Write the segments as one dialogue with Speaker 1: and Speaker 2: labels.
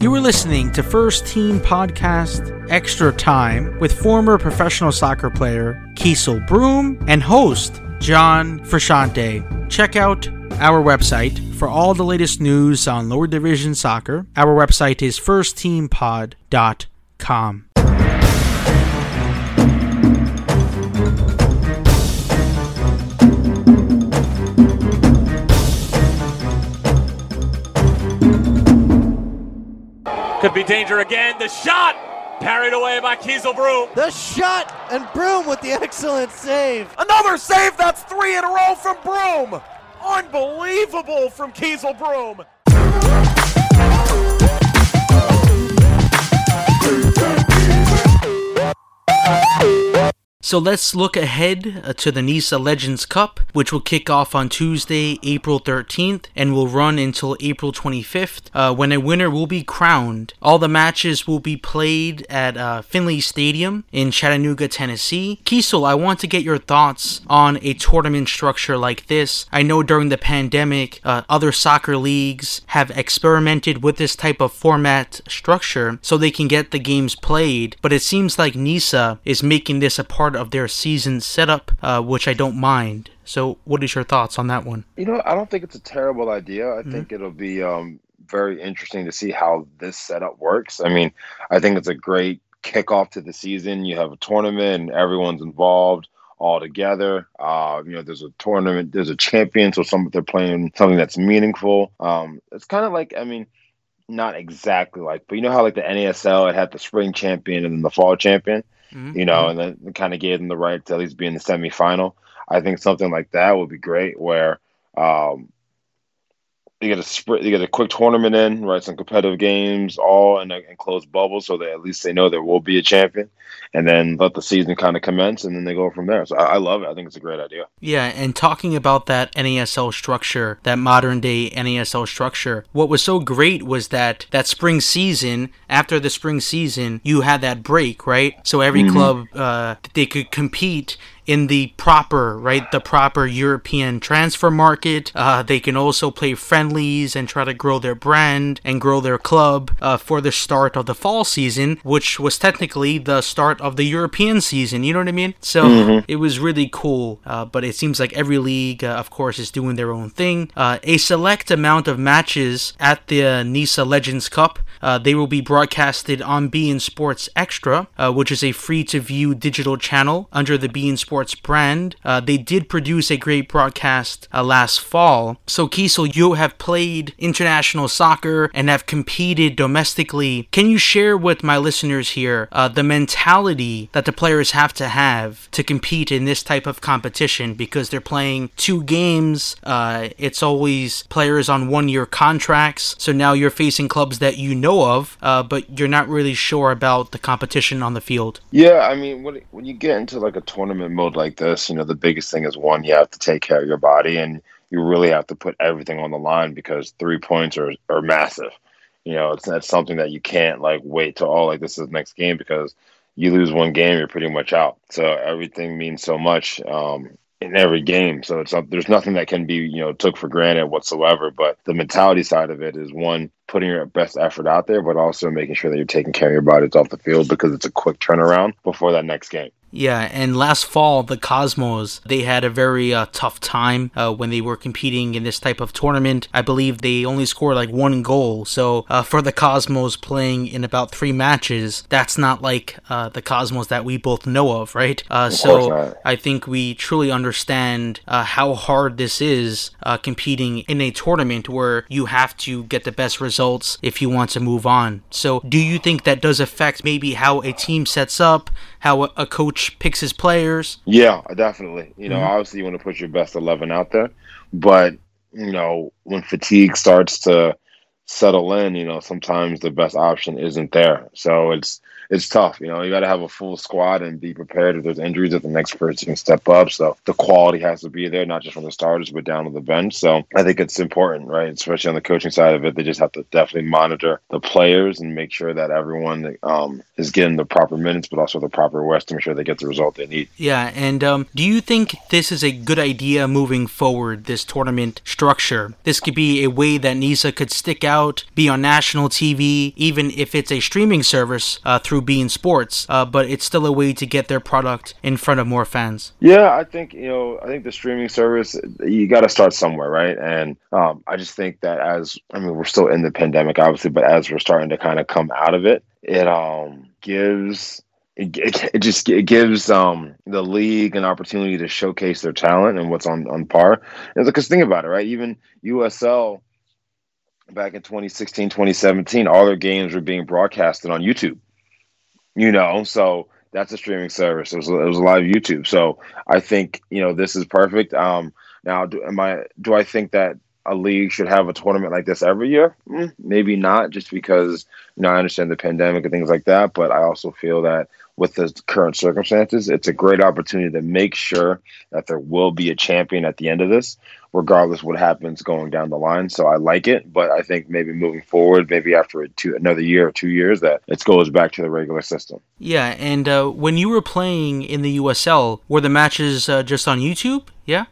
Speaker 1: You are listening to First Team Podcast Extra Time with former professional soccer player Keasel Broome and host John Frusciante. Check out our website for all the latest news on lower division soccer. Our website is firstteampod.com.
Speaker 2: Could be danger again. The shot parried away by Keasel Broome.
Speaker 3: The shot and Broome with the excellent save.
Speaker 2: Another save. That's three in a row from Broome. Unbelievable from Keasel Broome.
Speaker 1: So let's look ahead uh, to the NISA Legends Cup, which will kick off on Tuesday, April 13th, and will run until April 25th, uh, when a winner will be crowned. All the matches will be played at uh, Finley Stadium in Chattanooga, Tennessee. Keasel, I want to get your thoughts on a tournament structure like this. I know during the pandemic, uh, other soccer leagues have experimented with this type of format structure so they can get the games played, but it seems like NISA is making this a part of their season setup, uh, which I don't mind. So, what is your thoughts on that one?
Speaker 4: You know, I don't think it's a terrible idea. I mm-hmm. think it'll be um, very interesting to see how this setup works. I mean, I think it's a great kickoff to the season. You have a tournament, and everyone's involved all together. Uh, you know, there's a tournament, there's a champion, so some they're playing something that's meaningful. Um, it's kind of like, I mean, not exactly like, but you know how like the NASL it had the spring champion and then the fall champion. Mm-hmm. You know, and then kind of gave them the right to at least be in the semifinal. I think something like that would be great, where um, you get a sprint, you get a quick tournament in, right? Some competitive games, all in a enclosed bubble, so that at least they know there will be a champion, and then let the season kind of commence, and then they go from there. So I, I love it. I think it's a great idea.
Speaker 1: Yeah, and talking about that NASL structure, that modern day NASL structure, what was so great was that that spring season, after the spring season, you had that break, right? So every mm-hmm. club uh, they could compete in the proper, right, the proper European transfer market. Uh, they can also play friendlies and try to grow their brand and grow their club uh, for the start of the fall season, which was technically the start of the European season. You know what I mean? So mm-hmm. it was really cool. Uh, but it seems like every league, uh, of course, is doing their own thing. Uh, a select amount of matches at the NISA Legends Cup. Uh, they will be broadcasted on beIN Sports Extra, which is a free to view digital channel under the beIN Sports Sports brand. Uh, they did produce a great broadcast uh, last fall. So, Keasel, you have played international soccer and have competed domestically. Can you share with my listeners here uh, the mentality that the players have to have to compete in this type of competition because they're playing two games? Uh, it's always players on one year contracts. So now you're facing clubs that you know of, uh, but you're not really sure about the competition on the field.
Speaker 4: Yeah, I mean, when, when you get into like a tournament mode, like this, you know, the biggest thing is one, you have to take care of your body and you really have to put everything on the line because three points are, are massive. You know, it's that's something that you can't like wait to all oh, like this is next game because you lose one game, you're pretty much out. So everything means so much. Um, in every game. So it's not, there's nothing that can be, you know, took for granted whatsoever. But the mentality side of it is one, putting your best effort out there, but also making sure that you're taking care of your bodies off the field because it's a quick turnaround before that next game.
Speaker 1: Yeah, and last fall, the Cosmos, they had a very uh, tough time uh, when they were competing in this type of tournament. I believe they only scored like one goal. So uh, for the Cosmos playing in about three matches, that's not like uh, the Cosmos that we both know of, right? Uh, of so I think we truly understand uh, how hard this is competing in a tournament where you have to get the best results if you want to move on. So do you think that does affect maybe how a team sets up, how a coach coach picks his players?
Speaker 4: Yeah, definitely. You know, mm-hmm. obviously you want to put your best 11 out there, but you know, when fatigue starts to settle in, you know, sometimes the best option isn't there. So it's it's tough. You know, you got to have a full squad and be prepared if there's injuries if the next person can step up. So the quality has to be there, not just from the starters, but down to the bench. So I think it's important, right? Especially on the coaching side of it, they just have to definitely monitor the players and make sure that everyone um, is getting the proper minutes, but also the proper rest to make sure they get the result they need.
Speaker 1: Yeah, and um, do you think this is a good idea moving forward? This tournament structure. This could be a way that NISA could stick out out, be on national TV, even if it's a streaming service uh, through beIN Sports. Uh, but it's still a way to get their product in front of more fans.
Speaker 4: Yeah, I think you know, I think the streaming service you got to start somewhere, right? And um, I just think that as I mean, we're still in the pandemic, obviously, but as we're starting to kind of come out of it, it um gives it, it, it, just it gives um, the league an opportunity to showcase their talent and what's on on par. And because think about it, right? Even USL back in 2016, 2017, all their games were being broadcasted on YouTube. You know, so that's a streaming service. It was, it was live YouTube. So I think you know this is perfect. Um, now, do, am I do I think that a league should have a tournament like this every year? Mm, maybe not, just because you know I understand the pandemic and things like that. But I also feel that with the current circumstances, it's a great opportunity to make sure that there will be a champion at the end of this, regardless what happens going down the line. So I like it, but I think maybe moving forward, maybe after a two, another year or two years, that it goes back to the regular system.
Speaker 1: Yeah, and uh, when you were playing in the USL, were the matches uh, just on YouTube? Yeah.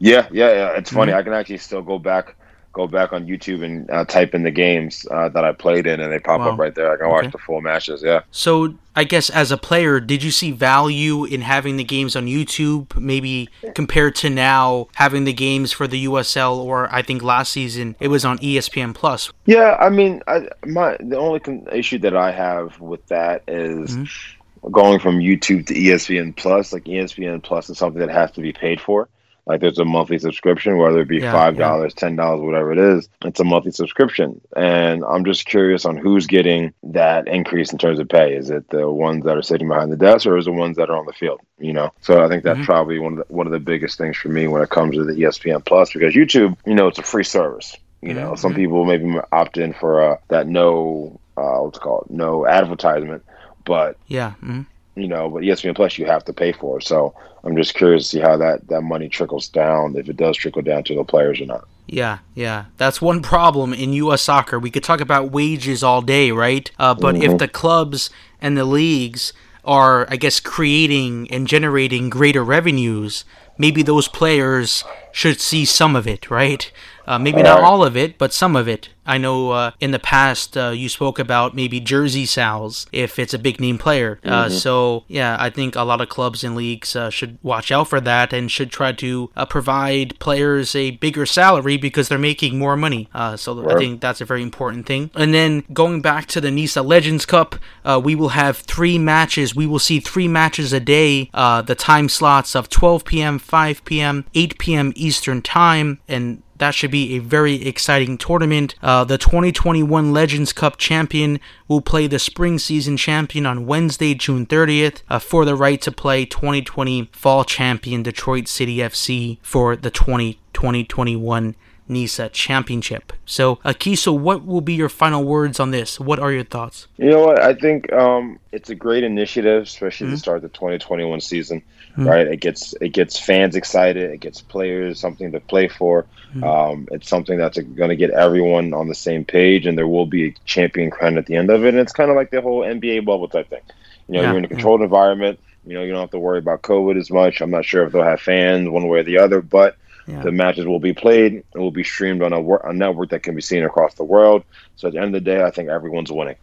Speaker 4: Yeah, yeah, yeah. It's funny. Mm-hmm. I can actually still go back go back on YouTube and uh, type in the games uh, that I played in, and they pop wow. up right there. I can okay. watch the full matches. Yeah.
Speaker 1: So I guess as a player, did you see value in having the games on YouTube, maybe compared to now having the games for the USL, or I think last season it was on ESPN Plus?
Speaker 4: Yeah, I mean, I, my the only con- issue that I have with that is mm-hmm. going from YouTube to ESPN Plus. Like ESPN Plus is something that has to be paid for. Like there's a monthly subscription, whether it be five dollars, yeah. ten dollars, whatever it is. It's a monthly subscription, and I'm just curious on who's getting that increase in terms of pay. Is it the ones that are sitting behind the desk, or is it the ones that are on the field? You know, so I think that's mm-hmm. probably one of the, one of the biggest things for me when it comes to the ESPN Plus because YouTube, you know, it's a free service. You know, mm-hmm. some people maybe opt in for uh, that no, uh, what's it called, no advertisement, but
Speaker 1: yeah. Mm-hmm
Speaker 4: you know, but ESPN Plus you have to pay for. So I'm just curious to see how that that money trickles down, if it does trickle down to the players or not.
Speaker 1: Yeah, yeah, that's one problem in U.S. soccer. We could talk about wages all day, right? Uh, but mm-hmm. if the clubs and the leagues are, I guess, creating and generating greater revenues, maybe those players should see some of it, right? Uh, maybe all not right. all of it, but some of it. I know uh, in the past uh, you spoke about maybe jersey sales if it's a big name player. Uh, mm-hmm. So yeah, I think a lot of clubs and leagues uh, should watch out for that and should try to uh, provide players a bigger salary because they're making more money. so right. I think that's a very important thing. And then going back to the NISA Legends Cup, we will have three matches. We will see three matches a day. the time slots of 12 p.m., 5 p.m., 8 p.m. Eastern Time, and that should be a very exciting tournament. Uh, the 2021 Legends Cup champion will play the spring season champion on Wednesday, June 30th, uh, for the right to play 2020 fall champion Detroit City FC for the 2021 NISA Championship. So, Akiso, what will be your final words on this? What are your thoughts?
Speaker 4: You know what? I think um, it's a great initiative, especially mm-hmm. to start the 2021 season. Mm-hmm. Right? It gets it gets fans excited. It gets players something to play for. Mm-hmm. Um, it's something that's going to get everyone on the same page, and there will be a champion crowned at the end of it. And it's kind of like the whole NBA bubble type thing. You know, yeah. you're in a controlled environment. You know, you don't have to worry about COVID as much. I'm not sure if they'll have fans one way or the other, but yeah. The matches will be played. and will be streamed on a, a network that can be seen across the world. So at the end of the day, I think everyone's winning.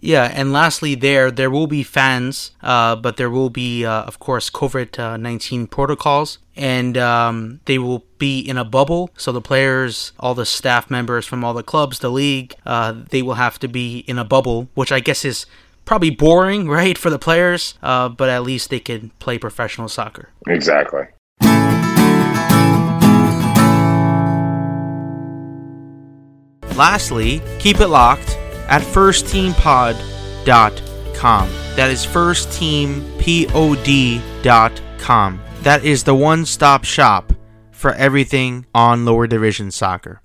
Speaker 1: Yeah, and lastly, there there will be fans, uh, but there will be, uh, of course, COVID nineteen protocols, and um, they will be in a bubble. So the players, all the staff members from all the clubs, the league, uh, they will have to be in a bubble, which I guess is probably boring, right, for the players, uh, but at least they can play professional soccer.
Speaker 4: Exactly.
Speaker 1: Lastly, keep it locked at firstteampod.com. That is firstteampod.com. That is the one stop shop for everything on lower division soccer.